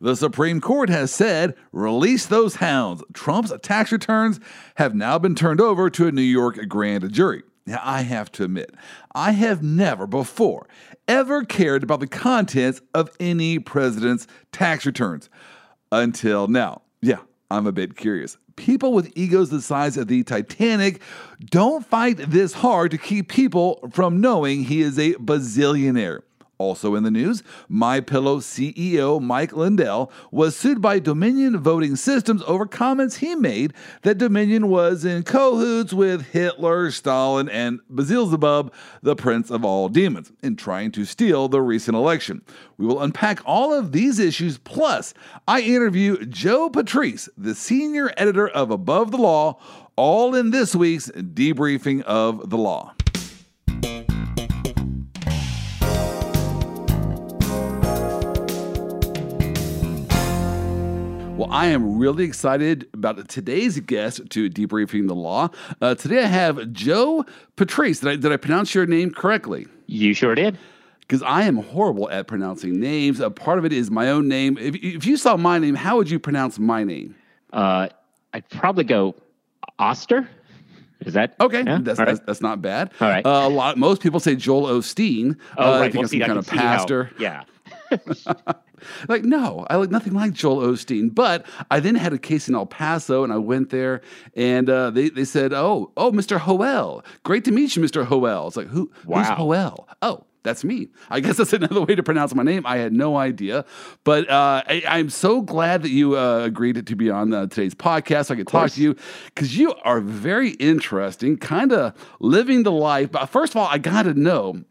The Supreme Court has said, release those hounds. Trump's tax returns have now been turned over to a New York grand jury. Now, I have to admit, I have never before ever cared about the contents of any president's tax returns until now. Yeah, I'm a bit curious. People with egos the size of the Titanic don't fight this hard to keep people from knowing he is a bazillionaire. Also in the news, My Pillow CEO Mike Lindell was sued by Dominion Voting Systems over comments he made that Dominion was in cahoots with Hitler, Stalin, and Beelzebub, the prince of all demons, in trying to steal the recent election. We will unpack all of these issues. Plus, I interview Joe Patrice, the senior editor of Above the Law, all in this week's debriefing of the law. I am really excited about today's guest to debriefing the law. Uh, today I have Joe Patrice. Did I, did I pronounce your name correctly? You sure did. Because I am horrible at pronouncing names. A part of it is my own name. If, if you saw my name, how would you pronounce my name? Uh, I'd probably go Oster. Is that okay? Yeah? That's, right. that's, that's not bad. All right. Uh, a lot. Most people say Joel Osteen. Oh, uh, I think Well, it's see, some I kind of see how- pastor. yeah. Like, no, I look nothing like Joel Osteen. But I then had a case in El Paso, and I went there, and uh, they they said, "Oh, oh, Mr. Hoel, great to meet you, Mr. Hoel." It's like, who? wow. Who's. Hoel? Oh. That's me. I guess that's another way to pronounce my name. I had no idea, but uh, I, I'm so glad that you uh, agreed to be on uh, today's podcast. So I could talk to you because you are very interesting, kind of living the life. But first of all, I got to know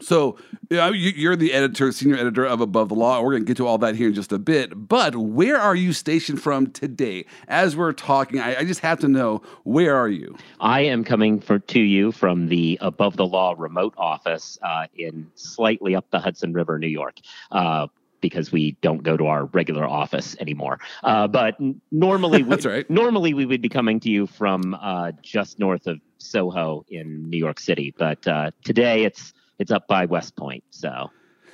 so you're the editor, senior editor of Above the Law. We're going to get to all that here in just a bit. But where are you stationed from today? As we're talking, I, I just have to know where are you? I am coming for, to you from the Above the Law remote office uh, in slightly up the Hudson River, New York. Uh, because we don't go to our regular office anymore, uh, but normally, we, That's right. Normally, we would be coming to you from uh, just north of Soho in New York City, but uh, today it's it's up by West Point. So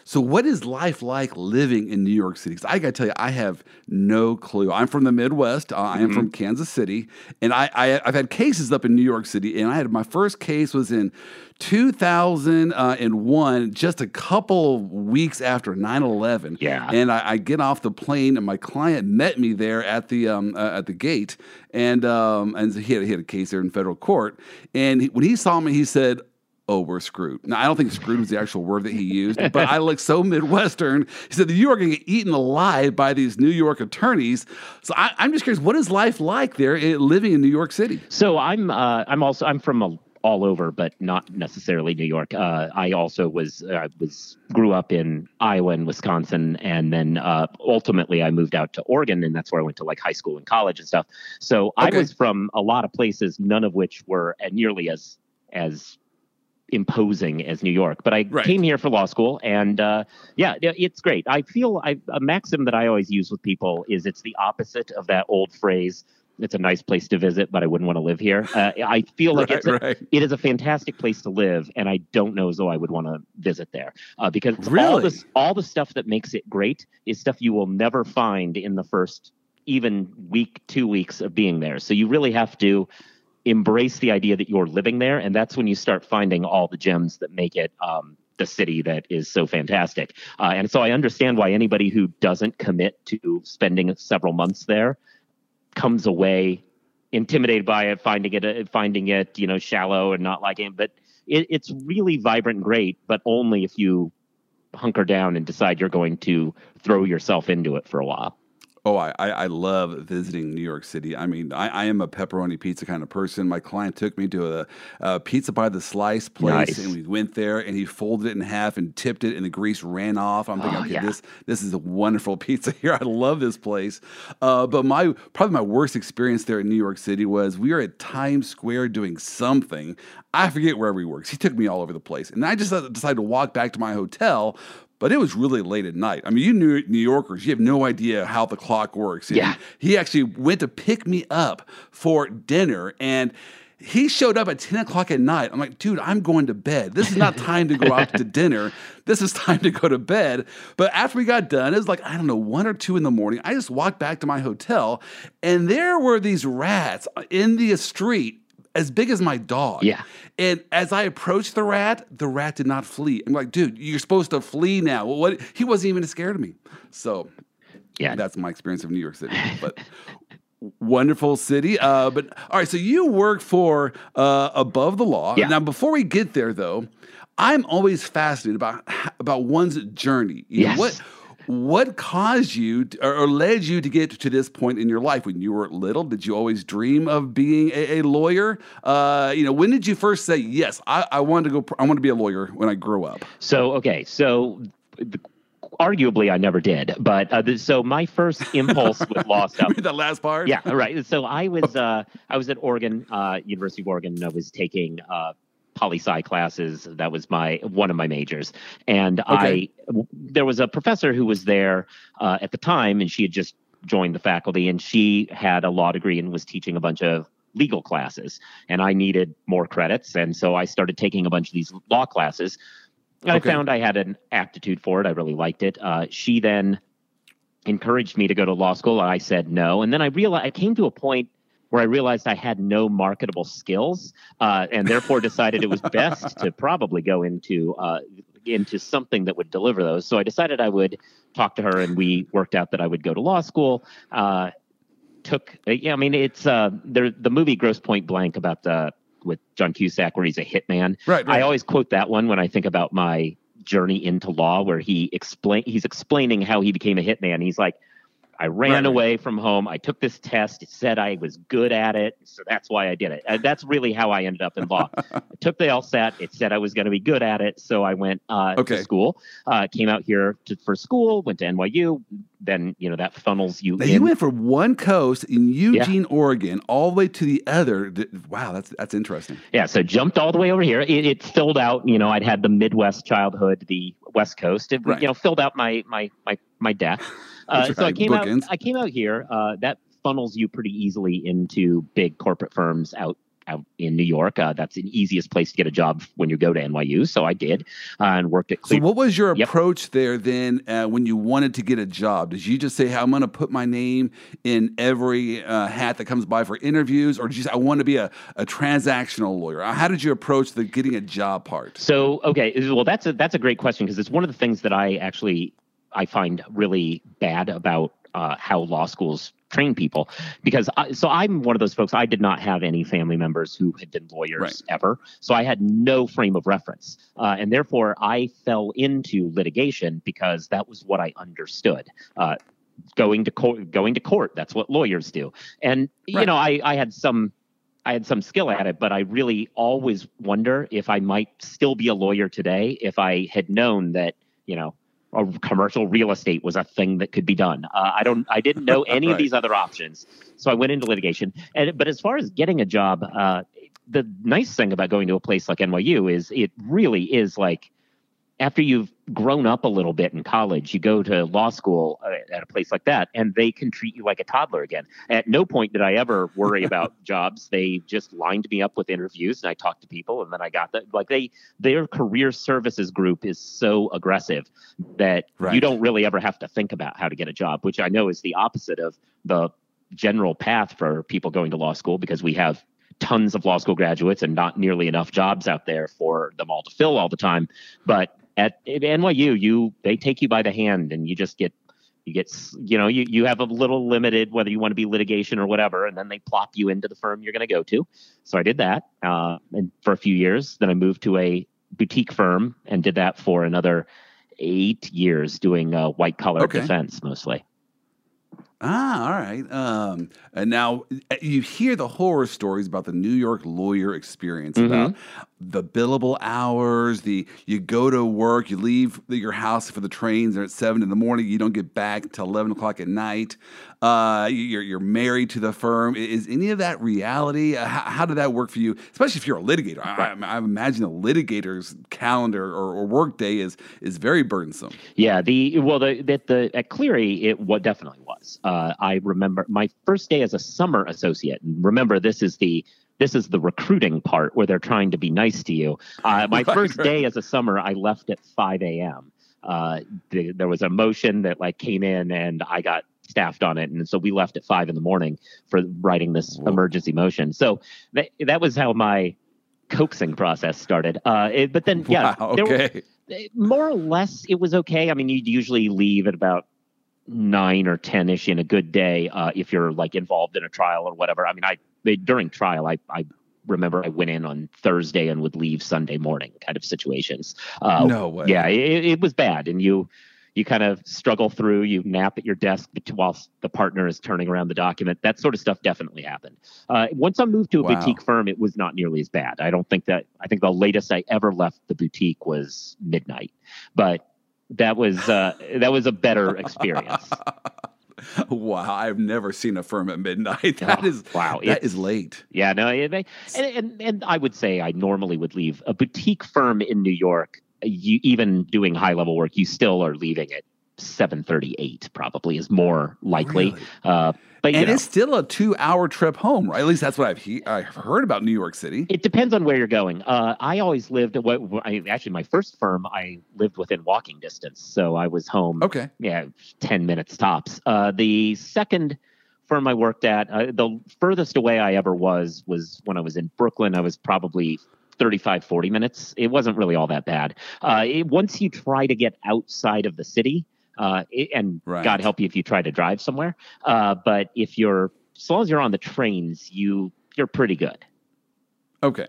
So, what is life like living in New York City? 'Cause I got to tell you, I have no clue. I'm from the Midwest. Uh, I am from Kansas City, and I, I I've had cases up in New York City, and I had my first case was in 2001, just a couple of weeks after 9/11. Yeah. and I, I get off the plane, and my client met me there at the um, uh, at the gate, and um, and he had, he had a case there in federal court, and he, when he saw me, he said oh, we're screwed. Now, I don't think screwed was the actual word that he used, but I look so Midwestern. He said that you are going to get eaten alive by these New York attorneys. So I, I'm just curious, what is life like there living in New York City? So I'm uh, I'm also I'm from a, all over, but not necessarily New York. Uh, I also was uh, was grew up in Iowa and Wisconsin, and then uh, ultimately I moved out to Oregon, and that's where I went to like high school and college and stuff. So I was from a lot of places, none of which were uh, nearly as as imposing as New York. But I Right. came here for law school, and uh, yeah, it's great. I feel I, a maxim that I always use with people is it's the opposite of that old phrase. It's a nice place to visit, but I wouldn't want to live here. Uh, I feel like Right, it's a, right. it is a fantastic place to live, and I don't know as though I would want to visit there uh, because all this all the stuff that makes it great is stuff you will never find in the first even week, two weeks of being there. So you really have to embrace the idea that you're living there, and that's when you start finding all the gems that make it um, the city that is so fantastic. Uh, and so I understand why anybody who doesn't commit to spending several months there comes away intimidated by it, finding it, uh, finding it, you know, shallow and not liking it. But it, it's really vibrant and great, but only if you hunker down and decide you're going to throw yourself into it for a while. Oh, I, I love visiting New York City. I mean, I, I am a pepperoni pizza kind of person. My client took me to a, a pizza by the slice place, Nice. and we went there, and he folded it in half and tipped it, and the grease ran off. I'm thinking, Oh, okay, yeah. this this is a wonderful pizza here. I love this place. Uh, but my probably my worst experience there in New York City was we were at Times Square doing something. I forget wherever he works. He took me all over the place, and I just decided to walk back to my hotel. But it was really late at night. I mean, you New New Yorkers, you have no idea how the clock works. And Yeah. He actually went to pick me up for dinner, and he showed up at 10 o'clock at night. I'm like, dude, I'm going to bed. This is not time to go out to dinner. This is time to go to bed. But after we got done, it was like, I don't know, one or two in the morning. I just walked back to my hotel, and there were these rats in the street as big as my dog. Yeah. And as I approached the rat, the rat did not flee. I'm like, dude, you're supposed to flee now. What? He wasn't even scared of me. So, Yeah. that's my experience of New York City. But wonderful city. Uh, but all right, so you work for uh, Above the Law. Yeah. Now, before we get there, though, I'm always fascinated about about one's journey. You know, Yes. what what caused you to- or, led you to get to this point in your life when you were little? Did you always dream of being a, a lawyer? Uh, you know, when did you first say yes? I, I want to go. I want to be a lawyer when I grow up. So okay, so the, arguably I never did, but uh, the, so my first impulse with law stuff. Read that last part. Yeah, right. So I was uh, I was at Oregon, uh, University of Oregon, and I was taking uh, poli sci classes. That was my one of my majors, and I w- there was a professor who was there uh, at the time, and she had just joined the faculty, and she had a law degree and was teaching a bunch of legal classes, and I needed more credits, and so I started taking a bunch of these law classes. And Okay. I found I had an aptitude for it. I really liked it. Uh, she then encouraged me to go to law school. I said no, and then I realized I came to a point where I realized I had no marketable skills, uh, and therefore decided it was best to probably go into uh, into something that would deliver those. So I decided I would talk to her, and we worked out that I would go to law school. Uh, took, yeah, I mean, it's uh, there. The movie Grosse Pointe Blank about the with John Cusack, where he's a hitman. Right. right. I always quote that one when I think about my journey into law, where he explain he's explaining how he became a hitman. He's like, I ran Right, away from home. I took this test. It said I was good at it, so that's why I did it. And that's really how I ended up in law. I took the LSAT. It said I was going to be good at it, so I went uh, Okay. to school. Uh, came out here to, for school. Went to NYU. Then you know that funnels you you went from one coast in Eugene, Oregon, all the way to the other. Wow, that's that's interesting. Yeah, so jumped all the way over here. It, it filled out, you know, I'd had the Midwest childhood, the West Coast. It, Right. you know, filled out my my my my deck. Uh, so I came bookends. out. I came out here. Uh, that funnels you pretty easily into big corporate firms out out in New York. Uh, that's the easiest place to get a job when you go to NYU. So I did, uh, and worked at So, what was your Yep. approach there then uh, when you wanted to get a job? Did you just say, I'm going to put my name in every uh, hat that comes by for interviews? Or did you say, I want to be a, a transactional lawyer? Uh, How did you approach the getting a job part? So okay, well that's a that's a great question because it's one of the things that I actually I find really bad about uh, how law schools train people because I, so I'm one of those folks I did not have any family members who had been lawyers Right. ever so I had no frame of reference uh, and therefore I fell into litigation because that was what I understood uh, going to court going to court that's what lawyers do and you know I I had some I had some skill at it, but I really always wonder if I might still be a lawyer today if I had known that, you know, a commercial real estate was a thing that could be done. Uh, I don't, I didn't know any Right. of these other options, so I went into litigation. And but as far as getting a job, uh, the nice thing about going to a place like NYU is it really is like after you've grown up a little bit in college, you go to law school uh, at a place like that, and they can treat you like a toddler again. At no point did I ever worry about jobs. They just lined me up with interviews, and I talked to people, and then I got that. Like they, their career services group is so aggressive that Right. you don't really ever have to think about how to get a job, which I know is the opposite of the general path for people going to law school because we have tons of law school graduates and not nearly enough jobs out there for them all to fill all the time. But at, at NYU, you they take you by the hand and you just get you get you know you you have a little limited whether you want to be litigation or whatever, and then they plop you into the firm you're going to go to. So I did that, uh, and for a few years, then I moved to a boutique firm and did that for another eight years, doing uh, white collar Okay. defense mostly. Ah, all right. Um, and now uh, you hear the horror stories about the New York lawyer experience Mhm. about the billable hours. The you go to work, you leave your house for the trains, and at seven in the morning, you don't get back until eleven o'clock at night. Uh, you- you're you're married to the firm. Is any of that reality? Uh, How, how did that work for you? Especially if you're a litigator. I, I, I imagine a litigator's calendar or, or work day is is very burdensome. Yeah, the well, the that the at Cleary, it what definitely was. Uh, I remember my first day as a summer associate, and remember this is the this is the recruiting part where they're trying to be nice to you. Uh, my Right, first right. day as a summer, I left at 5 a.m. Uh, the, there was a motion that like came in and I got staffed on it. And so we left at five in the morning for writing this Whoa. emergency motion. So that, that was how my coaxing process started. Uh, it, but then, yeah, wow, there were- more or less it was okay. I mean, you'd usually leave at about nine or ten ish in a good day uh, if you're like involved in a trial or whatever. I mean, I they, during trial, I I remember I went in on Thursday and would leave Sunday morning, kind of situations. Uh, no way. yeah, it, it was bad, and you you kind of struggle through. You nap at your desk whilst the partner is turning around the document. That sort of stuff definitely happened. Uh, once I moved to a Wow. boutique firm, it was not nearly as bad. I don't think that. I think the latest I ever left the boutique was midnight, but that was uh, that was a better experience. wow, I've never seen a firm at midnight. That oh, is wow, That is late. Yeah, no, it, and, and and I would say I normally would leave a boutique firm in New York. You even doing high level work, you still are leaving it 738 probably is more likely. Really? Uh, but and know, it's still a two hour trip home, right? At least that's what I've, he- I've heard about New York City. It depends on where you're going. Uh, I always lived, what, I, actually, my first firm, I lived within walking distance. So I was home. Okay. Yeah, 10 minutes tops. Uh, the second firm I worked at, uh, the furthest away I ever was, was when I was in Brooklyn. I was probably 35 40 minutes it wasn't really all that bad uh, it, once you try to get outside of the city uh, and Right. God help you if you try to drive somewhere. Uh, but if you're, as long as you're on the trains, you you're pretty good. Okay.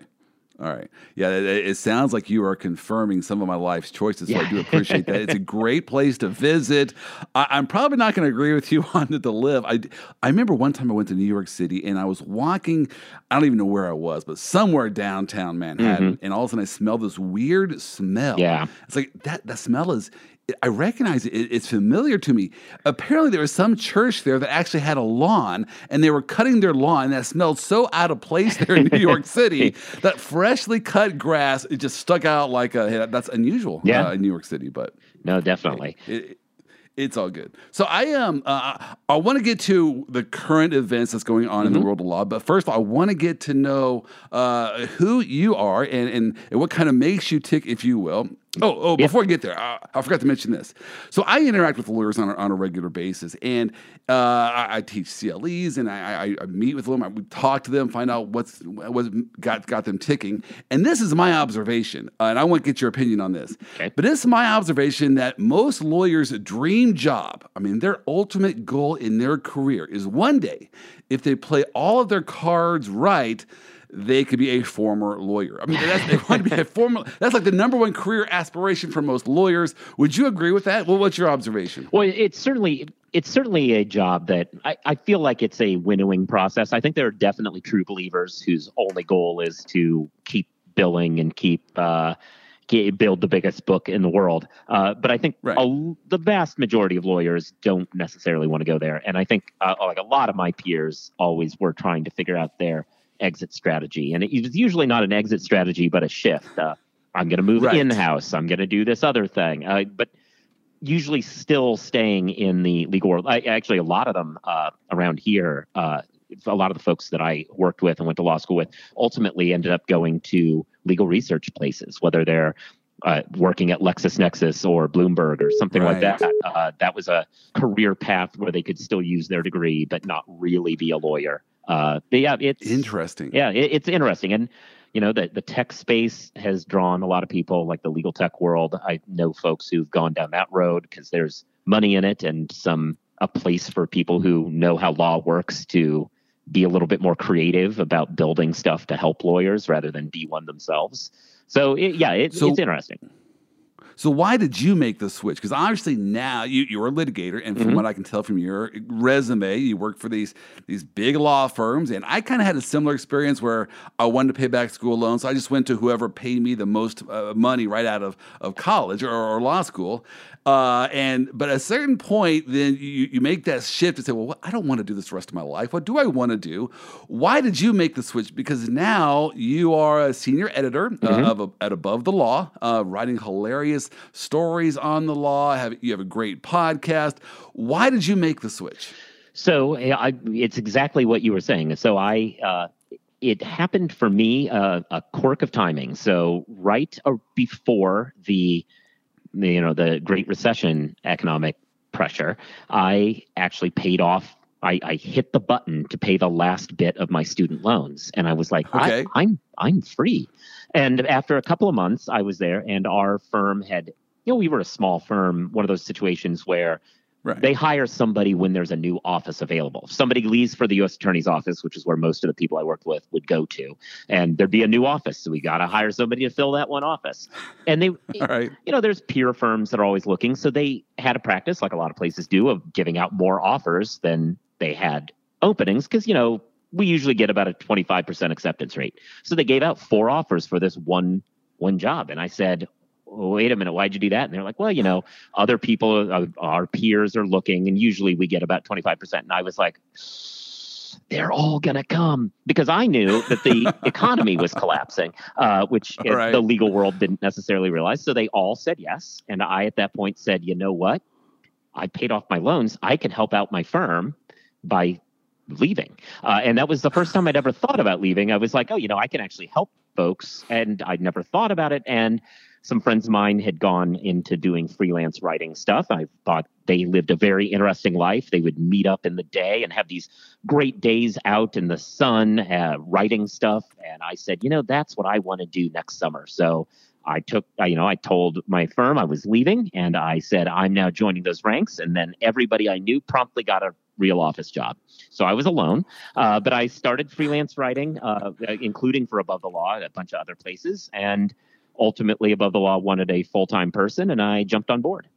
All right. Yeah, it, it sounds like you are confirming some of my life's choices. So I do appreciate that. It's a great place to visit. I, I'm probably not going to agree with you on it to live. I, I remember one time I went to New York City and I was walking, I don't even know where I was, but somewhere downtown Manhattan. And all of a sudden I smelled this weird smell. Mm-hmm. Yeah. It's like that, that smell is. I recognize it. It- It's familiar to me. Apparently, there was some church there that actually had a lawn, and they were cutting their lawn that smelled so out of place there in New York City that freshly cut grass it just stuck out like a. That's unusual Yeah. uh, in New York City, but No, definitely. it, it's all good. So I um uh, I want to get to the current events that's going on in the world of law, but first I want to get to know uh, who you are and, and and what kind of makes you tick, if you will. Oh, oh! Before I get there, I, I forgot to mention this. So I interact with lawyers on a, on a regular basis, and uh, I, I teach CLEs, and I, I, meet with them. I we talk to them, find out what's what's got got them ticking. And this is my observation, uh, and I want to get your opinion on this. Okay. But it's my observation that most lawyers' dream job, I mean, their ultimate goal in their career is one day, if they play all of their cards right, they could be a former lawyer. I mean, that's, they want to be a former. That's like the number one career aspiration for most lawyers. Would you agree with that? Well, what's your observation? Well, it's certainly it's certainly a job that I, I feel like it's a winnowing process. I think there are definitely true believers whose only goal is to keep billing and keep uh, build the biggest book in the world. Uh, but I think Right. a, the vast majority of lawyers don't necessarily want to go there. And I think uh, like a lot of my peers always were trying to figure out their exit strategy, and it's usually not an exit strategy, but a shift. Uh, I'm going to move Right. in house. I'm going to do this other thing. Uh, but usually still staying in the legal world. I, actually, a lot of them uh, around here, uh, a lot of the folks that I worked with and went to law school with, ultimately ended up going to legal research places, whether they're uh, working at LexisNexis or Bloomberg or something like that. Uh, that was a career path where they could still use their degree but not really be a lawyer. Uh, but yeah, it's Interesting. yeah, it, it's interesting, and you know the the tech space has drawn a lot of people, like the legal tech world. I know folks who've gone down that road because there's money in it and some a place for people who know how law works to be a little bit more creative about building stuff to help lawyers rather than be one themselves. So it, yeah, it, So- it's interesting. So why did you make the switch? Because obviously now you, you're a litigator, and from Mhm. what I can tell from your resume, you work for these these big law firms. And I kind of had a similar experience where I wanted to pay back school loans, so I just went to whoever paid me the most uh, money right out of, of college or, or law school. Uh, and but at a certain point, then you, you make that shift and say, well, I don't want to do this the rest of my life. What do I want to do? Why did you make the switch? Because now you are a senior editor uh, Mhm. of a, at Above the Law, uh, writing hilarious stories on the law. Have you have a great podcast? Why did you make the switch? So I, it's exactly what you were saying. So I, uh, it happened for me uh, a quirk of timing. So right before the, the you know the Great Recession economic pressure, I actually paid off. I, I, hit the button to pay the last bit of my student loans, and I was like, okay. I, I'm I'm free. And after a couple of months, I was there, and our firm had, you know, we were a small firm, one of those situations where Right. They hire somebody when there's a new office available. If somebody leaves for the U.S. Attorney's office, which is where most of the people I worked with would go to, and there'd be a new office, so we got to hire somebody to fill that one office. And they, right. you know, there's peer firms that are always looking, so they had a practice, like a lot of places do, of giving out more offers than they had openings, because you know we usually get about a 25% acceptance rate. So they gave out four offers for this one one job, and I said, well, wait a minute, why'd you do that? And they're like, well, you know, other people, uh, our peers are looking, and usually we get about 25%. And I was like, they're all going to come because I knew that the economy was collapsing, uh, which right. the legal world didn't necessarily realize. So they all said yes. And I, at that point, said, you know what? I paid off my loans. I can help out my firm by leaving. Uh, and that was the first time I'd ever thought about leaving. I was like, oh, you know, I can actually help folks. And I'd never thought about it. And some friends of mine had gone into doing freelance writing stuff. I thought they lived a very interesting life. They would meet up in the day and have these great days out in the sun uh, writing stuff. And I said, you know, that's what I want to do next summer. So I took, you know, I told my firm I was leaving and I said, I'm now joining those ranks. And then everybody I knew promptly got a real office job. So I was alone, uh, but I started freelance writing, uh, including for Above the Law, a bunch of other places. And ultimately above the law wanted a full-time person and i jumped on board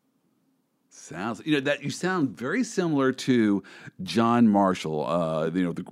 sounds you know that you sound very similar to john marshall uh, you know the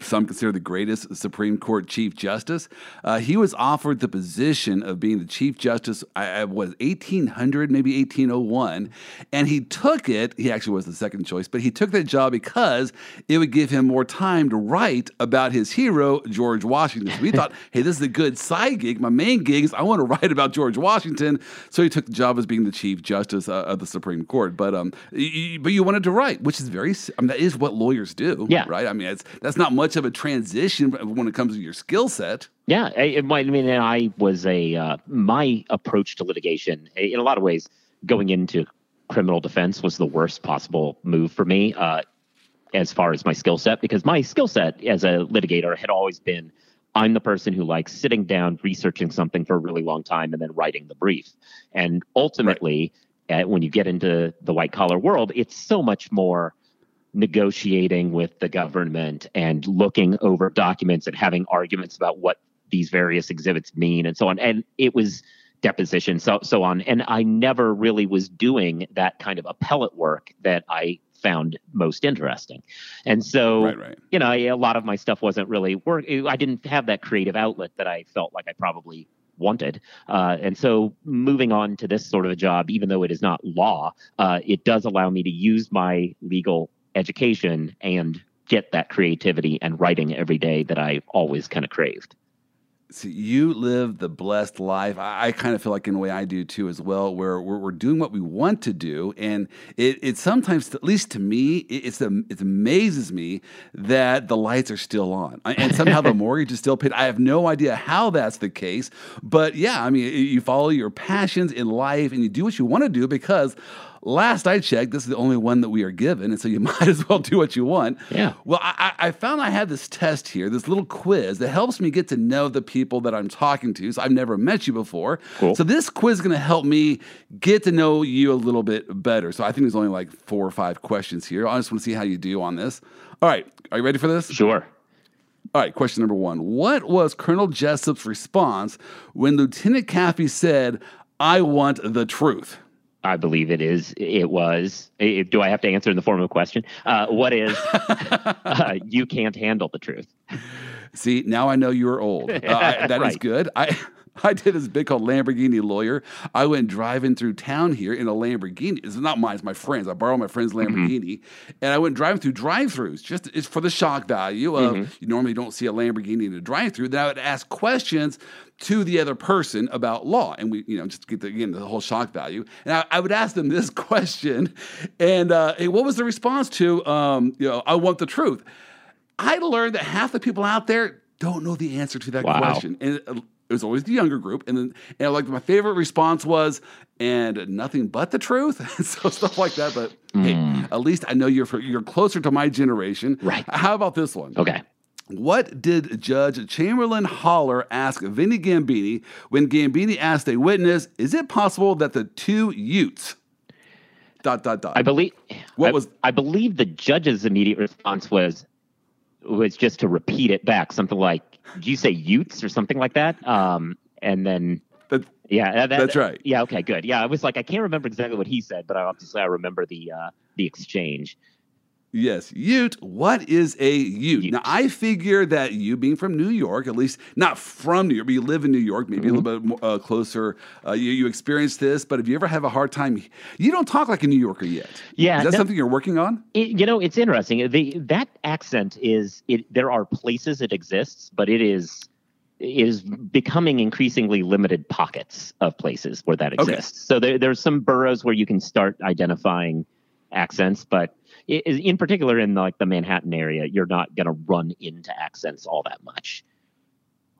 some consider the greatest Supreme Court Chief Justice. Uh, he was offered the position of being the Chief Justice, I, was 1800, maybe 1801, and he took it. He actually was the second choice, but he took that job because it would give him more time to write about his hero, George Washington. So we thought, hey, this is a good side gig. My main gig is I want to write about George Washington. So he took the job as being the Chief Justice uh, of the Supreme Court. But um, y- but you wanted to write, which is very, I mean, that is what lawyers do. Yeah. Right. I mean, it's that's not much of a transition when it comes to your skill set. Yeah, it might. I mean, I was a uh, my approach to litigation in a lot of ways going into criminal defense was the worst possible move for me uh, as far as my skill set because my skill set as a litigator had always been I'm the person who likes sitting down, researching something for a really long time, and then writing the brief. And ultimately, right. uh, when you get into the white collar world, it's so much more negotiating with the government and looking over documents and having arguments about what these various exhibits mean and so on. And it was deposition, so so on. And I never really was doing that kind of appellate work that I found most interesting. And so, right, right. you know, a lot of my stuff wasn't really work. I didn't have that creative outlet that I felt like I probably wanted. Uh, and so, moving on to this sort of a job, even though it is not law, uh, it does allow me to use my legal education and get that creativity and writing every day that I always kind of craved. So you live the blessed life. I, I, kind of feel like in a way I do too as well, where we're, we're doing what we want to do, and it, it sometimes, at least to me, it, it's it amazes me that the lights are still on, and somehow the mortgage is still paid. I have no idea how that's the case, but yeah, I mean, you follow your passions in life, and you do what you want to do because last I checked, this is the only one that we are given, and so you might as well do what you want. Yeah. Well, I, I found I had this test here, this little quiz that helps me get to know the people that I'm talking to. So I've never met you before. Cool. So this quiz is going to help me get to know you a little bit better. So I think there's only like four or five questions here. I just want to see how you do on this. All right, are you ready for this? Sure. All right, question number one. What was Colonel Jessup's response when Lieutenant Kaffee said, I want the truth? I believe it is. It was. It, do I have to answer in the form of a question? Uh, what is? uh, you can't handle the truth. See, now I know you're old. Uh, that right. is good. I I did this bit called Lamborghini Lawyer. I went driving through town here in a Lamborghini. It's not mine, it's my friend's. I borrowed my friend's mm-hmm. Lamborghini. Mm-hmm. And I went driving through drive throughs, just it's for the shock value of mm-hmm. you normally don't see a Lamborghini in a drive through. Then I would ask questions to the other person about law. And we, you know, just get the, again, the whole shock value. And I, I would ask them this question. And uh, hey, what was the response to, um, you know, I want the truth? I learned that half the people out there don't know the answer to that Wow. question. And it, was always the younger group. And then, and like my favorite response was, and nothing but the truth. so stuff like that. But hey, hmm. at least I know you're you're closer to my generation. Right. How about this one? Okay. What did Judge Chamberlain Haller ask Vinny Gambini when Gambini asked a witness, is it possible that the two Utes dot dot dot I believe What I, was- I believe the judge's immediate response was was just to repeat it back, something like, "Did you say Utes or something like that?" Um, and then That- yeah, that- That's right. Yeah, okay, good. Yeah, I was like, I can't remember exactly what he said, but I obviously I remember the uh, the exchange. Yes, Ute. What is a Ute? Ute. Now, I figure that you being from New York, at least not from New York, but you live in New York, maybe a Mm-hmm. little bit more, uh, closer. Uh, you, you experienced this, but if you ever have a hard time, you don't talk like a New Yorker yet. Yeah, Is that no- something you're working on? It, you know, it's interesting. The that accent is it. There are places it exists, but it is it is becoming increasingly limited pockets of places where that Okay. exists. So there, there's some boroughs where you can start identifying accents, but in particular in like the Manhattan area, you're not going to run into accents all that much.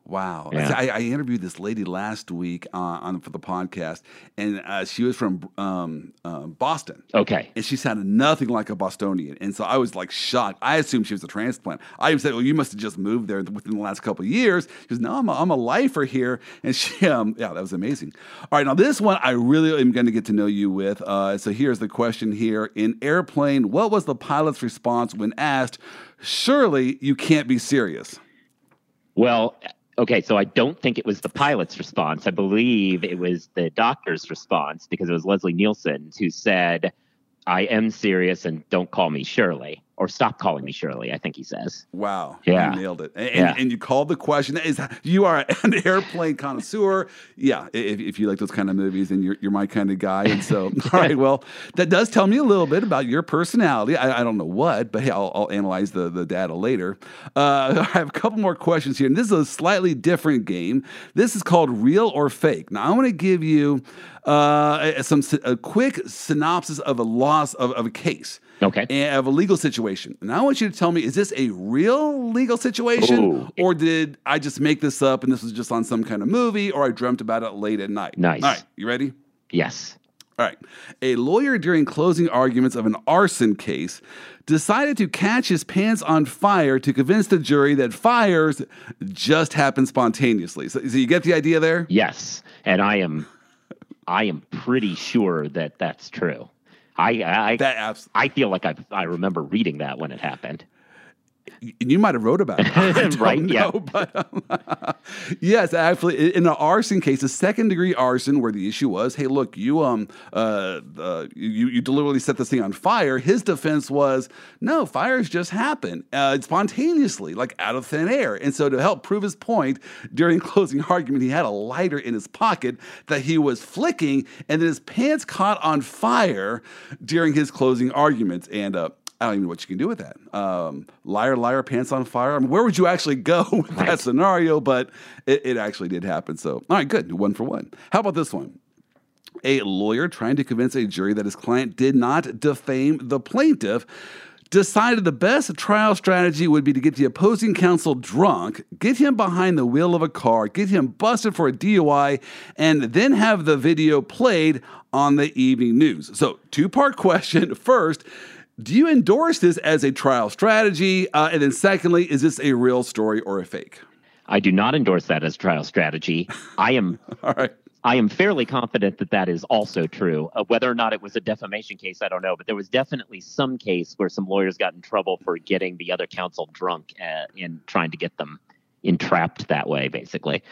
Wow. Yeah. I, I interviewed this lady last week uh, on for the podcast, and uh, she was from um, um, Boston. Okay. And she sounded nothing like a Bostonian. And so I was like shocked. I assumed she was a transplant. I even said, Well, you must have just moved there within the last couple of years. She goes, No, I'm a, I'm a lifer here. And she, um, yeah, that was amazing. All right, now this one I really am going to get to know you with. Uh, so here's the question here In Airplane, what was the pilot's response when asked, Surely you can't be serious? Well, okay, so I don't think it was the pilot's response. I believe it was the doctor's response because it was Leslie Nielsen who said, I am serious and don't call me Shirley or stop calling me Shirley, I think he says. Wow. Yeah. You nailed it. And, Yeah. and you called the question. Is you are an airplane connoisseur. Yeah. If, if you like those kind of movies, then you're, you're my kind of guy. And so, all right. Well, that does tell me a little bit about your personality. I, I don't know what, but hey, I'll, I'll analyze the, the data later. Uh, I have a couple more questions here. And this is a slightly different game. This is called Real or Fake. Now, I want to give you uh, some a quick synopsis of a loss of, of a case Okay. and of a legal situation. And I want you to tell me, is this a real legal situation? Ooh. Or did I just make this up and this was just on some kind of movie or I dreamt about it late at night? Nice. All right, you ready? Yes. All right. A lawyer during closing arguments of an arson case decided to catch his pants on fire to convince the jury that fires just happen spontaneously. So, so you get the idea there? Yes. And I am I am pretty sure that that's true. I I That abs- I feel like I I remember reading that when it happened. You might have wrote about it. Right, yeah. but um, yes, actually, in an arson case, a second degree arson, where the issue was, hey, look, you um uh, uh you you deliberately set this thing on fire. His defense was, no, fires just happen uh, spontaneously, like out of thin air. And so, to help prove his point during closing argument, he had a lighter in his pocket that he was flicking, and then his pants caught on fire during his closing arguments, And uh, I don't even know what you can do with that. Um, liar, liar, pants on fire. I mean, where would you actually go with that scenario? But it, it actually did happen. So, all right, good. One for one. How about this one? A lawyer trying to convince a jury that his client did not defame the plaintiff decided the best trial strategy would be to get the opposing counsel drunk, get him behind the wheel of a car, get him busted for a DUI, and then have the video played on the evening news. So, two part question. First, do you endorse this as a trial strategy? Uh, and then, secondly, is this a real story or a fake? I do not endorse that as a trial strategy. I am All right. I am fairly confident that that is also true. Uh, whether or not it was a defamation case, I don't know, but there was definitely some case where some lawyers got in trouble for getting the other counsel drunk uh, and trying to get them entrapped that way, basically.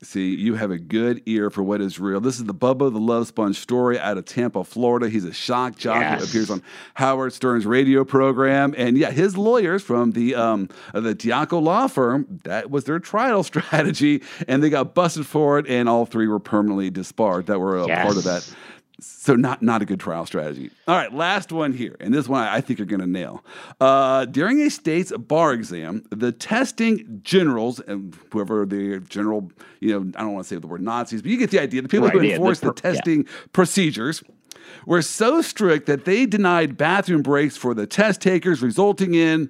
See, you have a good ear for what is real. This is the Bubba the Love Sponge story out of Tampa, Florida. He's a shock jock who appears on Howard Stern's radio program, and yeah, his lawyers from the um, uh, the Diaco law firm that was their trial strategy, and they got busted for it, and all three were permanently disbarred. That were a part of that. So not not a good trial strategy. All right, last one here, and this one I think you're going to nail. Uh, during a state's bar exam, the testing generals and whoever the general, you know, I don't want to say the word Nazis, but you get the idea. The people who Right, yeah, the enforce the, per- yeah. testing procedures were so strict that they denied bathroom breaks for the test takers, resulting in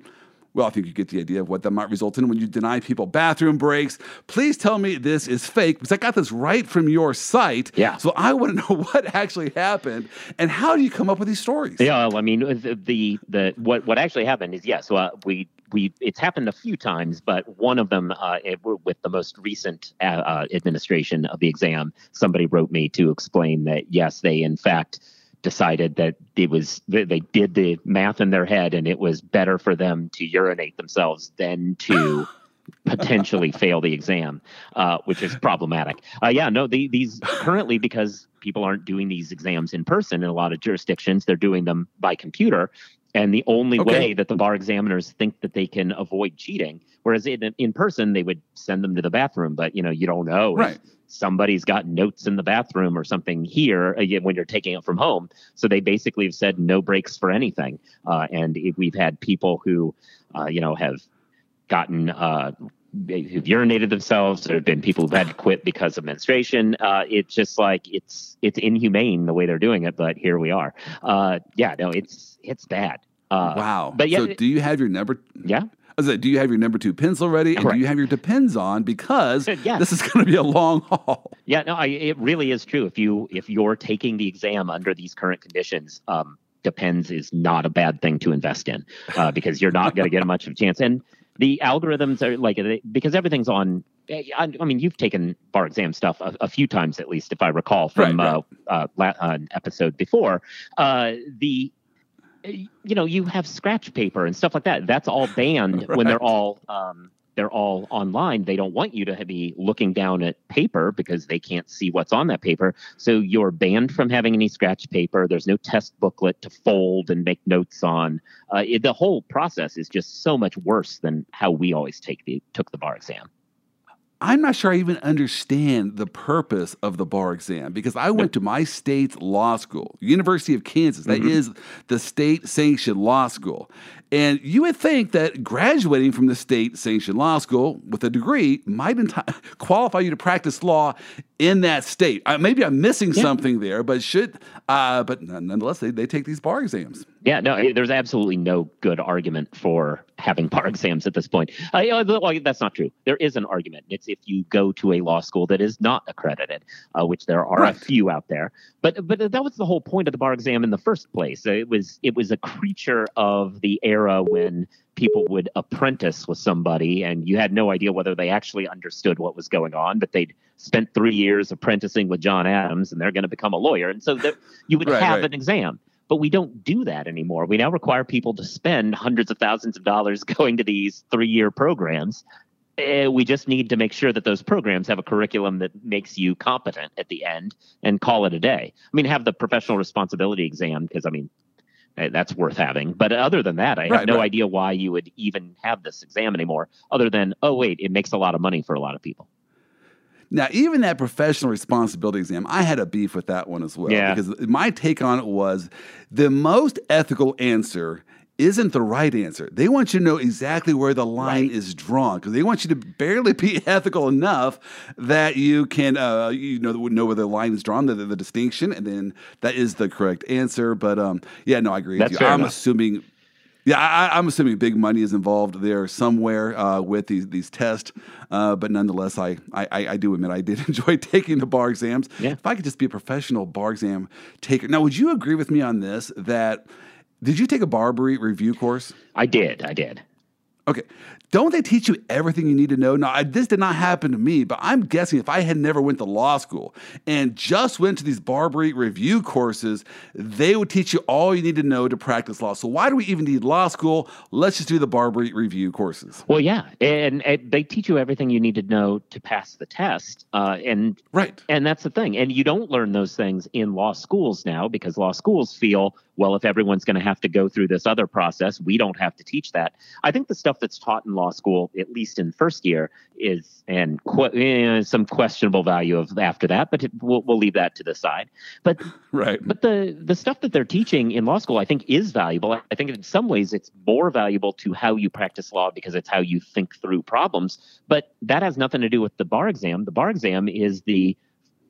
Well, I think you get the idea of what that might result in when you deny people bathroom breaks. Please tell me this is fake because I got this right from your site. Yeah. So I want to know what actually happened and how do you come up with these stories? Yeah, well, I mean, the the, the what what actually happened is yes, uh, we we it's happened a few times, but one of them uh, it, with the most recent uh, uh, administration of the exam, somebody wrote me to explain that yes, they in fact decided that it was they did the math in their head and it was better for them to urinate themselves than to potentially fail the exam, uh, which is problematic. Uh, yeah, no, the, these currently because people aren't doing these exams in person in a lot of jurisdictions, they're doing them by computer. And the only okay. way that the bar examiners think that they can avoid cheating, whereas in, in person they would send them to the bathroom, but you know you don't know right somebody's got notes in the bathroom or something here uh, when you're taking it from home. So they basically have said no breaks for anything. Uh, and we've had people who, uh, you know, have gotten uh, who've urinated themselves. There have been people who've had to quit because of menstruation. Uh, it's just like it's it's inhumane the way they're doing it, but here we are. Uh, yeah, no, it's it's bad. Uh, wow. But yeah, so do you have your number? Yeah. I was like, do you have your number two pencil ready? And do you have your depends on? Because yes. this is going to be a long haul. Yeah, no, I, it really is true. If you if you're taking the exam under these current conditions, um, depends is not a bad thing to invest in uh, because you're not going to get much of a chance. And the algorithms are like because everything's on. I, mean, you've taken bar exam stuff a, a, few times at least, if I recall from right, right. Uh, uh, an episode before. Uh, the you know, you have scratch paper and stuff like that. That's all banned right. when they're all um, they're all online. They don't want you to be looking down at paper because they can't see what's on that paper. So you're banned from having any scratch paper. There's no test booklet to fold and make notes on. Uh, it, the whole process is just so much worse than how we always take the took the bar exam. I'm not sure I even understand the purpose of the bar exam because I went to my state's law school, University of Kansas. That mm-hmm. is the state sanctioned law school. And you would think that graduating from the state sanctioned law school with a degree might enti- qualify you to practice law in that state. Uh, maybe I'm missing yeah. something there, but should, uh, but nonetheless, they, they take these bar exams. Yeah, no, there's absolutely no good argument for having bar exams at this point. Uh, you know, that's not true. There is an argument. It's if you go to a law school that is not accredited, uh, which there are right. a few out there. But but that was the whole point of the bar exam in the first place. It was it was a creature of the era when people would apprentice with somebody and you had no idea whether they actually understood what was going on, but they'd spent three years apprenticing with John Adams and they're going to become a lawyer. And so that you would right, have right. an exam. But we don't do that anymore. We now require people to spend hundreds of thousands of dollars going to these three year programs. Uh, we just need to make sure that those programs have a curriculum that makes you competent at the end and call it a day. I mean, have the professional responsibility exam because, I mean, eh, Uh, that's worth having. But other than that, I right, have no right. idea why you would even have this exam anymore, other than, oh, wait, it makes a lot of money for a lot of people. Now, even that professional responsibility exam, I had a beef with that one as well. Yeah. Because my take on it was the most ethical answer isn't the right answer. They want you to know exactly where the line right. is drawn because they want you to barely be ethical enough that you can, uh, you know, know where the line is drawn, the, the, distinction, and then that is the correct answer. But um, yeah, no, I agree That's with you. I'm enough. assuming yeah, I, am assuming big money is involved there somewhere uh, with these these tests, uh, but nonetheless, I, I I do admit I did enjoy taking the bar exams. Yeah. If I could just be a professional bar exam taker, now would you agree with me on this? That did you take a BarBri review course? I did. I did. Okay. Don't they teach you everything you need to know? Now, I, this did not happen to me, but I'm guessing if I had never went to law school and just went to these BarBri review courses, they would teach you all you need to know to practice law. So why do we even need law school? Let's just do the BarBri review courses. Well, yeah, and, and they teach you everything you need to know to pass the test, uh, and right, and that's the thing. And you don't learn those things in law schools now because law schools feel well, if everyone's going to have to go through this other process, we don't have to teach that. I think the stuff that's taught in law school, at least in first year, is and qu- eh, some questionable value of after that, but it, we'll, we'll leave that to the side. But right, but the the stuff that they're teaching in law school, I think, is valuable. I think in some ways it's more valuable to how you practice law because it's how you think through problems. But that has nothing to do with the bar exam. The bar exam is the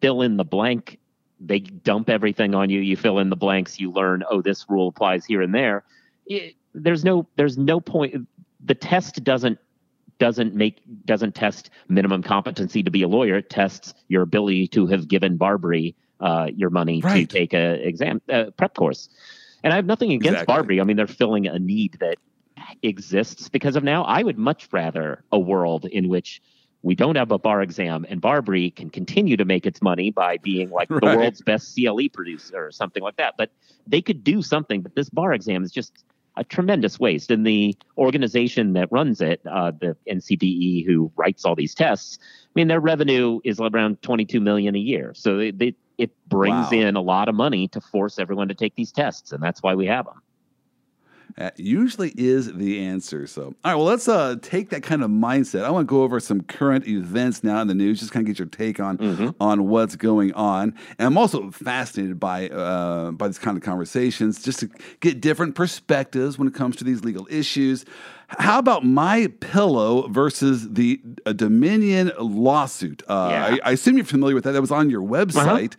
fill in the blank they dump everything on you. You fill in the blanks. You learn, oh, this rule applies here and there. It, there's no there's no point. The test doesn't doesn't make doesn't test minimum competency to be a lawyer. It tests your ability to have given BarBri uh, your money Right. to take a exam uh, prep course. And I have nothing against Exactly. BarBri. I mean, they're filling a need that exists because of now. I would much rather a world in which we don't have a bar exam and BarBri can continue to make its money by being like the world's best CLE producer or something like that. But they could do something. But this bar exam is just a tremendous waste. And the organization that runs it, uh, the NCBE, who writes all these tests, I mean, their revenue is around 22 million a year. So they, they, it brings Wow. in a lot of money to force everyone to take these tests, and that's why we have them. That usually is the answer. So, all right, well, let's uh, take that kind of mindset. I want to go over some current events now in the news, just kind of get your take on Mhm. on what's going on. And I'm also fascinated by uh, by this kind of conversations, just to get different perspectives when it comes to these legal issues. How about my pillow versus the uh, Dominion lawsuit? Uh, Yeah. I, I assume you're familiar with that. That was on your website.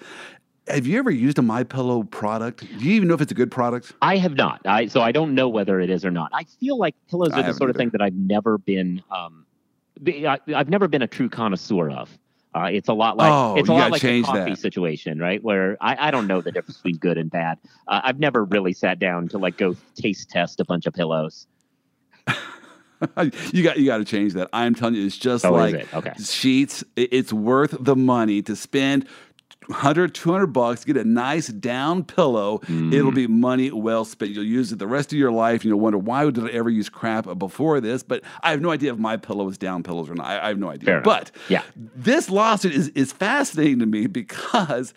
Have you ever used a My Pillow product? Do you even know if it's a good product? I have not. I so I don't know whether it is or not. I feel like pillows are the sort of thing that I've never been. Um, I, I've never been a true connoisseur of. Uh, it's a lot like Oh, it's a lot like a coffee that. situation, right? Where I, I don't know the difference between good and bad. Uh, I've never really sat down to like go taste test a bunch of pillows. you got you got to change that. I'm telling you, it's just Oh, like it? Okay. sheets. It's worth the money to spend 100, 200 bucks, get a nice down pillow. Mm. It'll be money well spent. You'll use it the rest of your life. And you'll wonder why did I ever use crap before this? But I have no idea if my pillow is down pillows or not. I, I have no idea. Fair enough. but Yeah. this lawsuit is, is fascinating to me because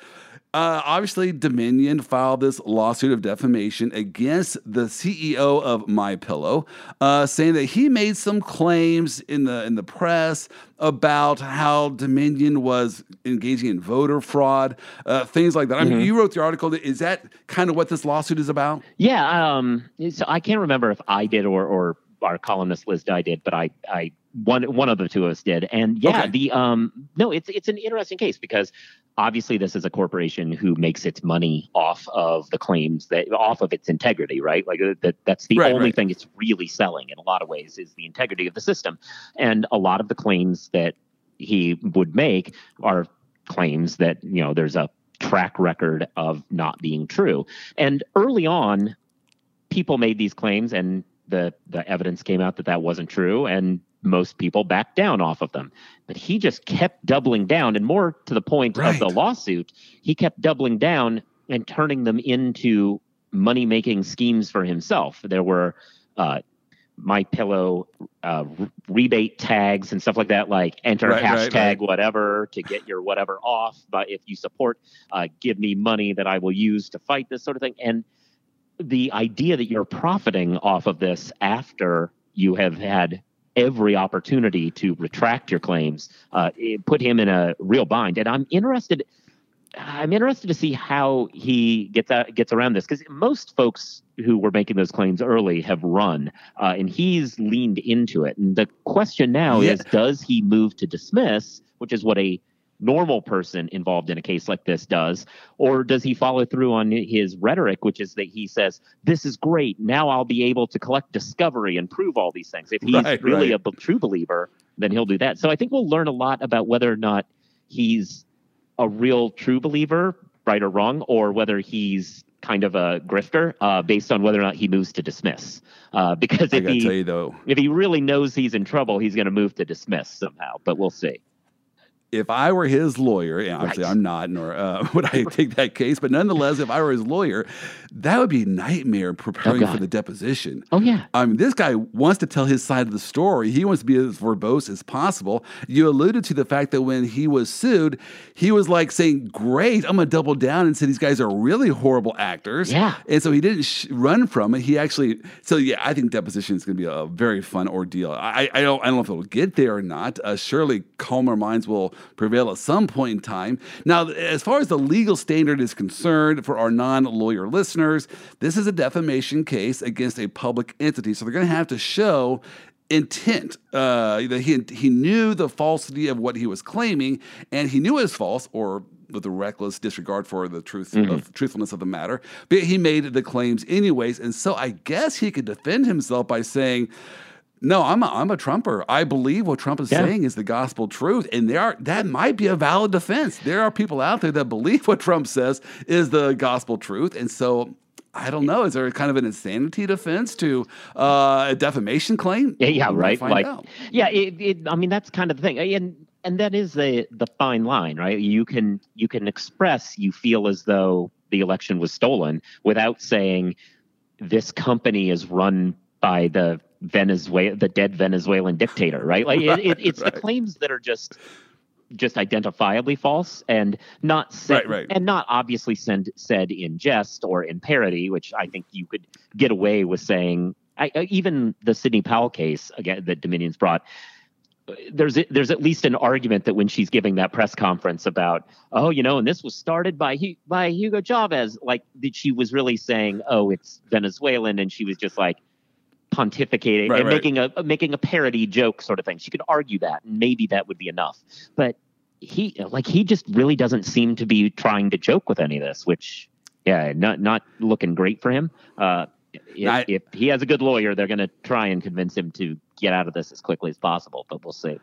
uh, obviously Dominion filed this lawsuit of defamation against the CEO of My Pillow, uh, saying that he made some claims in the in the press about how Dominion was engaging in voter fraud, uh, things like that. I mean, you wrote the article. Is that kind of what this lawsuit is about? Yeah, um, so I can't remember if I did or or our columnist Liz Dye did, but I I one one of the two of us did, and yeah, Okay. the um no, it's it's an interesting case because obviously this is a corporation who makes its money off of the claims that off of its integrity, right? Like that that's the Right, only right. thing it's really selling in a lot of ways is the integrity of the system, and a lot of the claims that he would make are claims that you know there's a track record of not being true. And early on, people made these claims, and the the evidence came out that that wasn't true, and most people backed down off of them. But he just kept doubling down, and more to the point of the lawsuit, he kept doubling down and turning them into money making schemes for himself. There were uh, my pillow uh, rebate tags and stuff like that like enter Right, right, hashtag right. whatever to get your whatever off but if you support uh, give me money that i will use to fight this sort of thing and the idea that you're profiting off of this after you have had every opportunity to retract your claims uh, it put him in a real bind and i'm interested I'm interested to see how he gets out, gets around this because most folks who were making those claims early have run, uh, and he's leaned into it. And the question now Yeah. is, does he move to dismiss, which is what a normal person involved in a case like this does, or does he follow through on his rhetoric, which is that he says, "This is great. Now I'll be able to collect discovery and prove all these things." If he's Right, really right. a b- true believer, then he'll do that. So I think we'll learn a lot about whether or not he's a real true believer, right or wrong, or whether he's kind of a grifter uh, based on whether or not he moves to dismiss. Uh, because if he though, if he really knows he's in trouble, he's going to move to dismiss somehow. But we'll see. If I were his lawyer, and obviously Right. I'm not, nor uh, would I take that case, but nonetheless, if I were his lawyer, that would be a nightmare preparing for the deposition. Oh yeah, I mean, this guy wants to tell his side of the story. He wants to be as verbose as possible. You alluded to the fact that when he was sued, he was like saying, Great, I'm going to double down and say these guys are really horrible actors. Yeah. And so he didn't sh- run from it. He actually, so yeah, I think deposition is going to be a very fun ordeal. I, I, don't, I don't know if it'll get there or not. Uh, surely calmer minds will prevail at some point in time. Now, as far as the legal standard is concerned, for our non lawyer listeners, this is a defamation case against a public entity. So they're going to have to show intent uh, that he, he knew the falsity of what he was claiming and he knew it was false or with a reckless disregard for the truth of truthfulness of the matter but he made the claims anyways and so i guess he could defend himself by saying No, I'm a, I'm a Trumper. I believe what Trump is Yeah. saying is the gospel truth, and there are that might be a valid defense. There are people out there that believe what Trump says is the gospel truth, and so I don't know. Is there kind of an insanity defense to uh, a defamation claim? Yeah, yeah, right. Like, out. yeah, it, it, I mean, that's kind of the thing, and and that is the the fine line, right? You can you can express you feel as though the election was stolen without saying this company is run by the Venezuela, the dead Venezuelan dictator, right? Like it, it, it's right. the claims that are just just identifiably false and not said, Right, right. and not obviously send, said in jest or in parody, which I think you could get away with saying. I, I- even the Sidney Powell case again that Dominion's brought. uh, There's there's at least an argument that when she's giving that press conference about oh you know and this was started by by Hugo Chavez like that she was really saying oh it's Venezuelan and she was just like pontificating Right, and right. making a making a parody joke sort of thing. She could argue that, and maybe that would be enough. But he like he just really doesn't seem to be trying to joke with any of this, which yeah, not not looking great for him. Uh, if, I- if he has a good lawyer, they're going to try and convince him to get out of this as quickly as possible. But we'll see.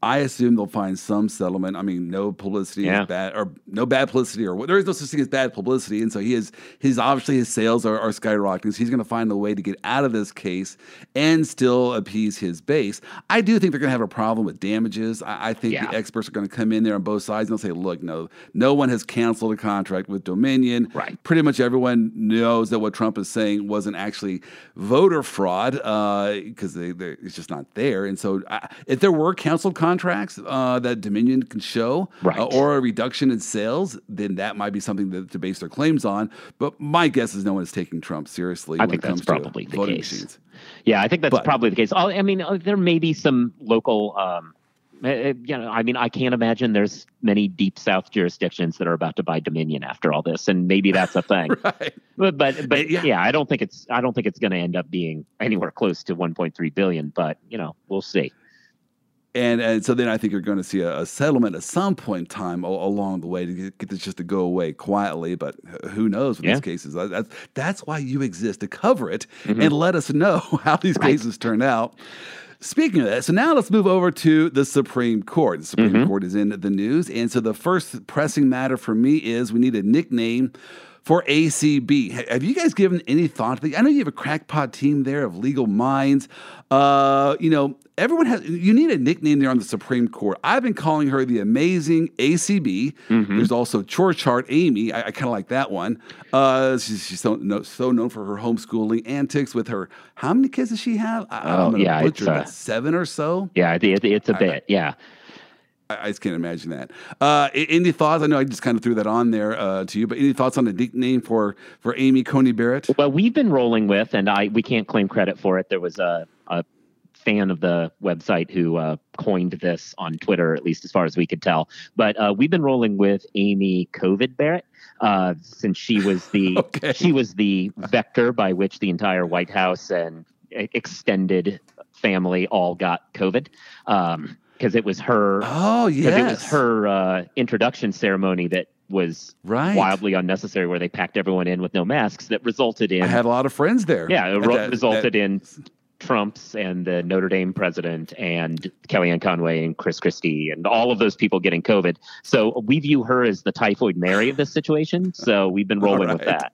I assume they'll find some settlement. I mean, no publicity Yeah. is bad, or no bad publicity, or there is no such thing as bad publicity. And so he is, his obviously his sales are, are skyrocketing. So he's going to find a way to get out of this case and still appease his base. I do think they're going to have a problem with damages. I, I think Yeah. the experts are going to come in there on both sides and they'll say, look, no, no one has canceled a contract with Dominion. Right. Pretty much everyone knows that what Trump is saying wasn't actually voter fraud uh, because they, they, it's just not there. And so, I, if there were canceled contracts uh, that Dominion can show, Right. uh, or a reduction in sales, then that might be something that, to base their claims on. But my guess is no one is taking Trump seriously. I when think it comes that's probably to the voting case. machines. Yeah, I think that's But- probably the case. I mean, uh, there may be some local. Um, uh, uh, you know, I mean, I can't imagine there's many deep South jurisdictions that are about to buy Dominion after all this, and maybe that's a thing. Right. But but, but Yeah. yeah. I don't think it's I don't think it's going to end up being anywhere close to 1.3 billion. But you know, we'll see. And, and so then I think you're going to see a, a settlement at some point in time a- along the way to get, get this just to go away quietly. But who knows with Yeah. these cases? That's, that's why you exist to cover it Mhm. and let us know how these Right. cases turn out. Speaking of that, so now let's move over to the Supreme Court. The Supreme Mhm. Court is in the news. And so the first pressing matter for me is we need a nickname for ACB. Have you guys given any thought to the? I know you have a crackpot team there of legal minds. Uh, you know, everyone has. You need a nickname there on the Supreme Court. I've been calling her the amazing ACB. Mhm. There's also Chore Chart Amy. I, I kind of like that one. Uh, she's, she's so, no, so known for her homeschooling antics with her. How many kids does she have? I, Oh, yeah, butcher it's, uh. Seven or so. Yeah, it, it, it's a I- bit. Yeah. I, just can't imagine that. Uh, a- any thoughts? I know I just kind of threw that on there uh, to you, but any thoughts on the nickname for for Amy Coney Barrett? Well, we've been rolling with, and I we can't claim credit for it. There was a, a fan of the website who uh, coined this on Twitter, at least as far as we could tell. But uh, we've been rolling with Amy COVID Barrett uh, since she was the Okay. she was the vector by which the entire White House and extended family all got COVID. Because it was her Oh yes, it was her uh, introduction ceremony that was right. wildly unnecessary, where they packed everyone in with no masks. That resulted in I had a lot of friends there. yeah, it At that- resulted that- in Trump's and the Notre Dame president and Kellyanne Conway and Chris Christie and all of those people getting COVID. So we view her as the typhoid Mary of this situation. So we've been rolling with that.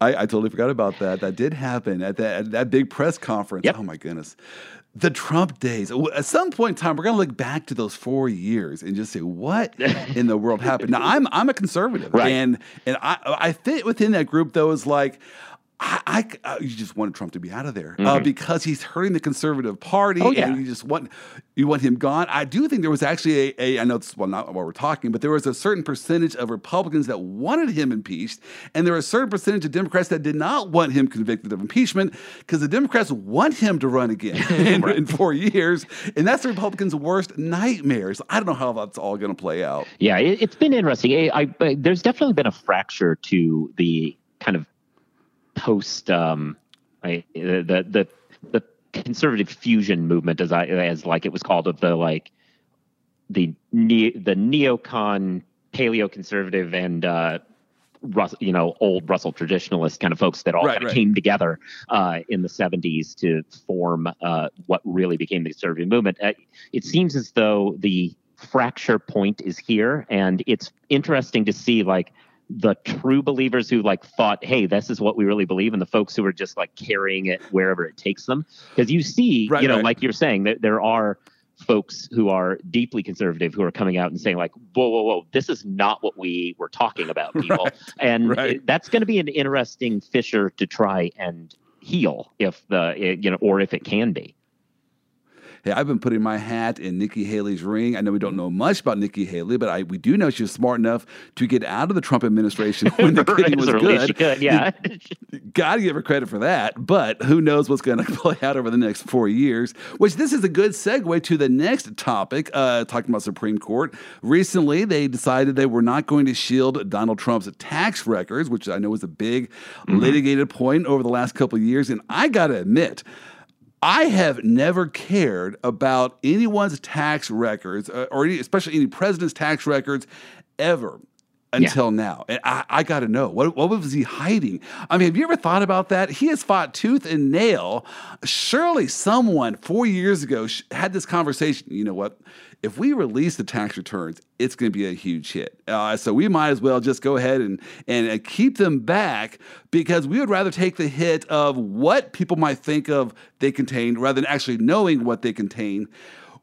I, I totally forgot about that. That did happen at that at that big press conference. Yep. Oh my goodness. The Trump days. At some point in time, we're going to look back to those four years and just say, "What in the world happened?" Now, I'm I'm a conservative, Right. and and I I fit within that group. Though is like, I, I uh, you just wanted Trump to be out of there uh, Mhm. because he's hurting the conservative party, Oh, yeah. and you just want you want him gone. I do think there was actually a, a I know it's well not what we're talking, but there was a certain percentage of Republicans that wanted him impeached, and there was a certain percentage of Democrats that did not want him convicted of impeachment because the Democrats want him to run again in, in four years, and that's the Republicans' worst nightmares. I don't know how that's all going to play out. Yeah, it, it's been interesting. I, I, I- there's definitely been a fracture to the kind of post um, I, the the the conservative fusion movement, as I as like it was called, of the like the ne- the neocon paleo conservative and uh, you know, old Russell traditionalist kind of folks that all Right, kind of right. came together uh, in the 70s to form uh, what really became the conservative movement. Uh, it seems as though the fracture point is here, and it's interesting to see like the true believers who like thought, "Hey, this is what we really believe," and the folks who are just like carrying it wherever it takes them. Because you see, Right, you know, right. like you're saying, that there are folks who are deeply conservative who are coming out and saying like whoa whoa whoa this is not what we were talking about people and right. it- that's going to be an interesting fissure to try and heal if the eh, you know or if it can be Hey, I've been putting my hat in Nikki Haley's ring. I know we don't know much about Nikki Haley, but I we do know she was smart enough to get out of the Trump administration when the kidding was As good. could, yeah Got to give her credit for that. But who knows what's going to play out over the next four years? Which this is a good segue to the next topic, uh, talking about Supreme Court. Recently, they decided they were not going to shield Donald Trump's tax records, which I know was a big litigated point over the last couple of years. And I got to admit, I have never cared about anyone's tax records, uh, or any, especially any president's tax records, ever until now. And I, I got to know what, what was he hiding? I mean, have you ever thought about that? He has fought tooth and nail. Surely someone four years ago had this conversation. You know what? If we release the tax returns, it's going to be a huge hit. Uh, so we might as well just go ahead and, and uh, keep them back because we would rather take the hit of what people might think of they contain rather than actually knowing what they contain.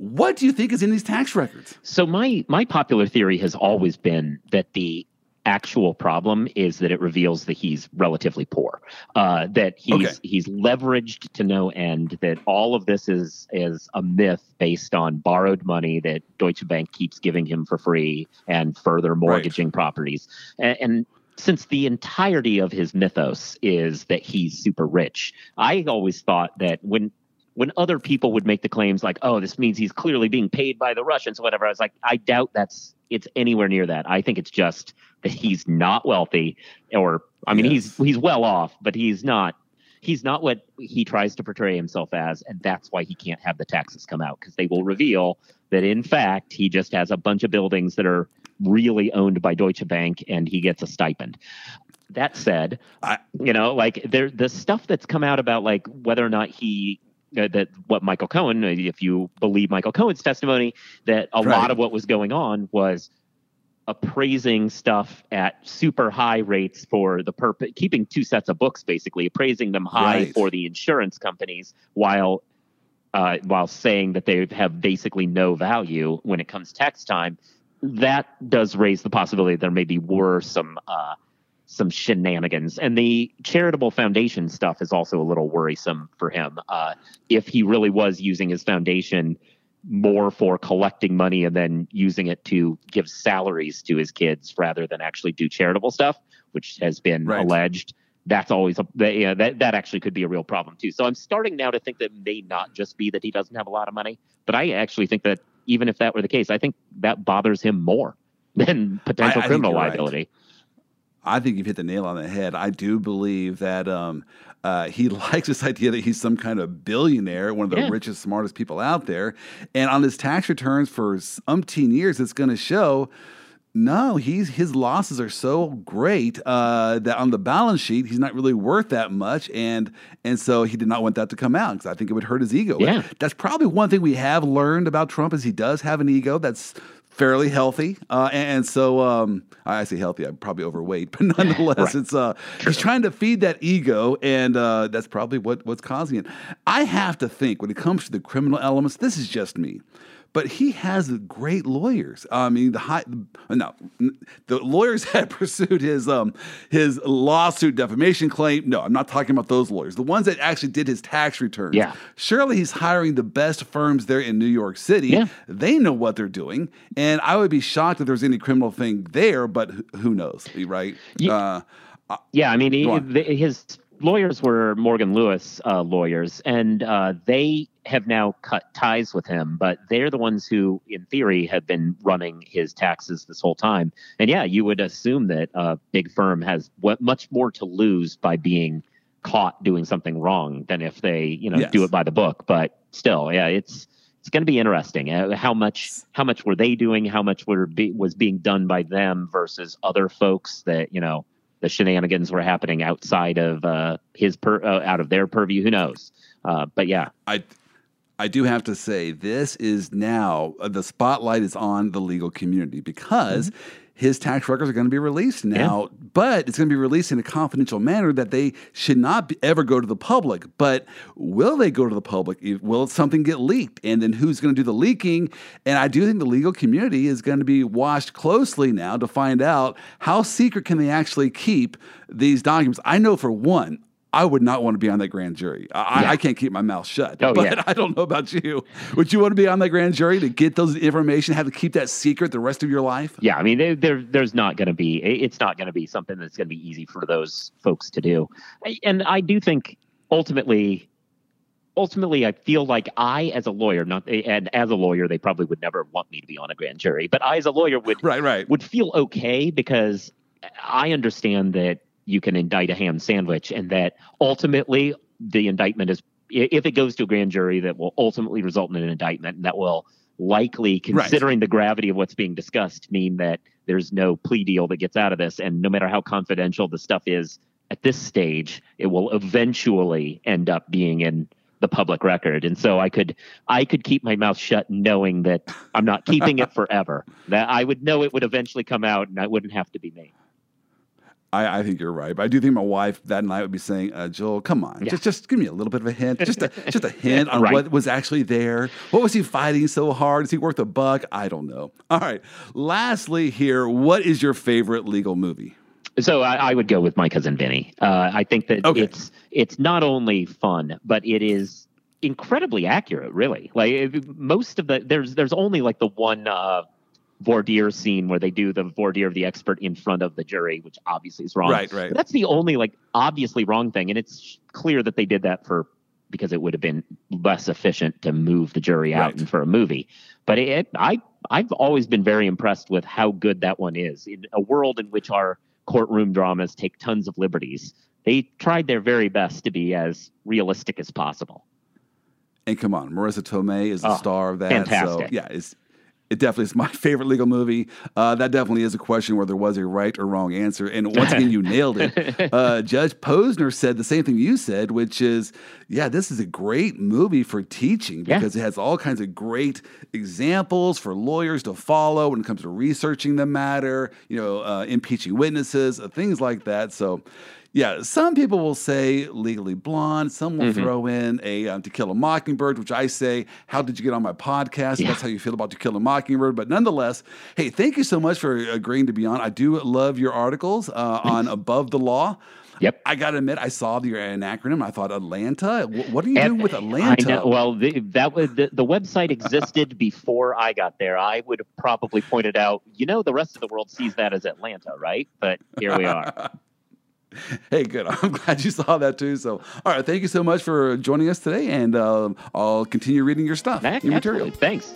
What do you think is in these tax records? So my my popular theory has always been that the actual problem is that it reveals that he's relatively poor, uh, that he's Okay. he's leveraged to no end, that all of this is is a myth based on borrowed money that Deutsche Bank keeps giving him for free and further mortgaging properties, and, and since the entirety of his mythos is that he's super rich, I always thought that when when other people would make the claims like, "Oh, this means he's clearly being paid by the Russians," or whatever, I was like, I doubt that's it's anywhere near that. I think it's just that he's not wealthy, or I mean, he's he's well off, but he's not. He's not what he tries to portray himself as, and that's why he can't have the taxes come out because they will reveal that in fact he just has a bunch of buildings that are really owned by Deutsche Bank, and he gets a stipend. That said, I- you know, like there the stuff that's come out about like whether or not he uh, that what Michael Cohen, uh, if you believe Michael Cohen's testimony, that a Right. lot of what was going on was appraising stuff at super high rates for the purpose, keeping two sets of books, basically appraising them high Right. for the insurance companies, while uh, while saying that they have basically no value when it comes tax time. That does raise the possibility that there maybe were some uh, some shenanigans, and the charitable foundation stuff is also a little worrisome for him. Uh, if he really was using his foundation more for collecting money and then using it to give salaries to his kids rather than actually do charitable stuff, which has been Right. alleged. That's always a that, yeah, that that actually could be a real problem too. So I'm starting now to think that may not just be that he doesn't have a lot of money, but I actually think that even if that were the case, I think that bothers him more than potential I think criminal you're right. I think you've hit the nail on the head. I do believe that um, uh, he likes this idea that he's some kind of billionaire, one of the Yeah. richest, smartest people out there. And on his tax returns for umpteen years, it's going to show. No, he's his losses are so great uh, that on the balance sheet he's not really worth that much, and and so he did not want that to come out because I think it would hurt his ego. Yeah. that's probably one thing we have learned about Trump is he does have an ego that's fairly healthy, uh, and, so um, I say healthy, I'm probably overweight, but nonetheless, Right. it's uh, he's trying to feed that ego, and uh, that's probably what what's causing it. I have to think when it comes to the criminal elements, this is just me. But he has great lawyers. I mean, the high, no, the lawyers that pursued his um his lawsuit defamation claim. No, I'm not talking about those lawyers. The ones that actually did his tax returns. Yeah. Surely he's hiring the best firms there in New York City. Yeah. They know what they're doing, and I would be shocked if there's any criminal thing there. But who- knows, right? Yeah. Uh, Yeah, I mean, he, the, his lawyers were Morgan Lewis uh, lawyers, and uh, they have now cut ties with him. But they're the ones who, in theory, have been running his taxes this whole time. And yeah, you would assume that a big firm has what much more to lose by being caught doing something wrong than if they, you know, Yes. do it by the book. But still, yeah, it's it's going to be interesting. Uh, how much how much were they doing? How much were be, was being done by them versus other folks that you know the shenanigans were happening outside of uh, his per, uh, out of their purview. Who knows? Uh, but yeah, I I do have to say this is now uh, the spotlight is on the legal community because mm-hmm. his tax records are going to be released now, yeah. but it's going to be released in a confidential manner that they should not be, ever go to the public. But will they go to the public? Will something get leaked? And then who's going to do the leaking? And I do think the legal community is going to be watched closely now to find out how secret can they actually keep these documents. I know for one, I would not want to be on that grand jury. I, yeah. I can't keep my mouth shut. Oh, but yeah. I don't know about you. Would you want to be on that grand jury to get those information, have to keep that secret the rest of your life? Yeah, I mean, there, there's not going to be. It's not going to be something that's going to be easy for those folks to do. And I do think ultimately, ultimately, I feel like I, as a lawyer, not and as a lawyer, they probably would never want me to be on a grand jury. But I, as a lawyer, would right, right. would feel okay because I understand that you can indict a ham sandwich and that ultimately the indictment is if it goes to a grand jury that will ultimately result in an indictment and that will likely considering right. the gravity of what's being discussed mean that there's no plea deal that gets out of this. And no matter how confidential the stuff is at this stage it will eventually end up being in the public record. And so i could i could keep my mouth shut knowing that i'm not keeping it forever. That i would know it would eventually come out and it wouldn't have to be me I, I, think you're right, but I do think my wife that night would be saying, uh, "Joel, come on, yeah. just just give me a little bit of a hint, just a just a hint on right. what was actually there. What was he fighting so hard? Is he worth a buck? I don't know." All right. Lastly, here, what is your favorite legal movie? So I, I would go with my cousin Vinny. Uh, I think that okay. it's it's not only fun, but it is incredibly accurate. Really, like most of the there's there's only like the one. Uh, voir dire scene where they do the voir dire of the expert in front of the jury, which obviously is wrong. Right, right. But that's the only like obviously wrong thing, and it's clear that they did that for because it would have been less efficient to move the jury out right. and for a movie. But it, I I've always been very impressed with how good that one is in a world in which our courtroom dramas take tons of liberties. They tried their very best to be as realistic as possible. And come on, Marisa Tomei is the oh, star of that. Fantastic. So yeah, it's it definitely is my favorite legal movie. Uh, that definitely is a question where there was a right or wrong answer. And once again, you nailed it. Uh, Judge Posner said the same thing you said, which is, yeah, this is a great movie for teaching because yeah. it has all kinds of great examples for lawyers to follow when it comes to researching the matter, you know, uh, impeaching witnesses, uh, things like that. So, yeah, some people will say Legally Blonde. Some will mm-hmm. throw in a um, To Kill a Mockingbird, which I say, how did you get on my podcast? Yeah. That's how you feel about To Kill a Mockingbird. But nonetheless, hey, thank you so much for agreeing to be on. I do love your articles uh, on Above the Law. Yep. I got to admit, I saw the an acronym. I thought Atlanta. What are you doing with Atlanta? Well, the, that was the, the website existed before I got there. I would have probably pointed out, you know, the rest of the world sees that as Atlanta, right? But here we are. Hey, good. I'm glad you saw that too. So, all right, thank you so much for joining us today, and uh, I'll continue reading your stuff, your material. Thanks.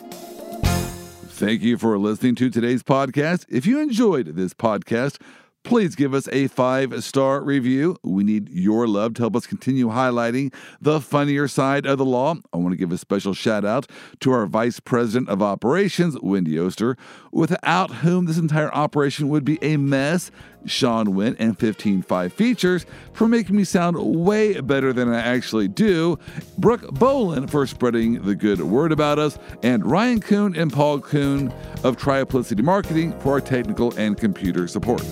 Thank you for listening to today's podcast. If you enjoyed this podcast, please give us a five star review. We need your love to help us continue highlighting the funnier side of the law. I want to give a special shout out to our Vice President of Operations, Wendy Oster, without whom this entire operation would be a mess. Sean Wynn and 15.5 Features for making me sound way better than I actually do, Brooke Bolin for spreading the good word about us, and Ryan Kuhn and Paul Kuhn of Triplicity Marketing for our technical and computer support.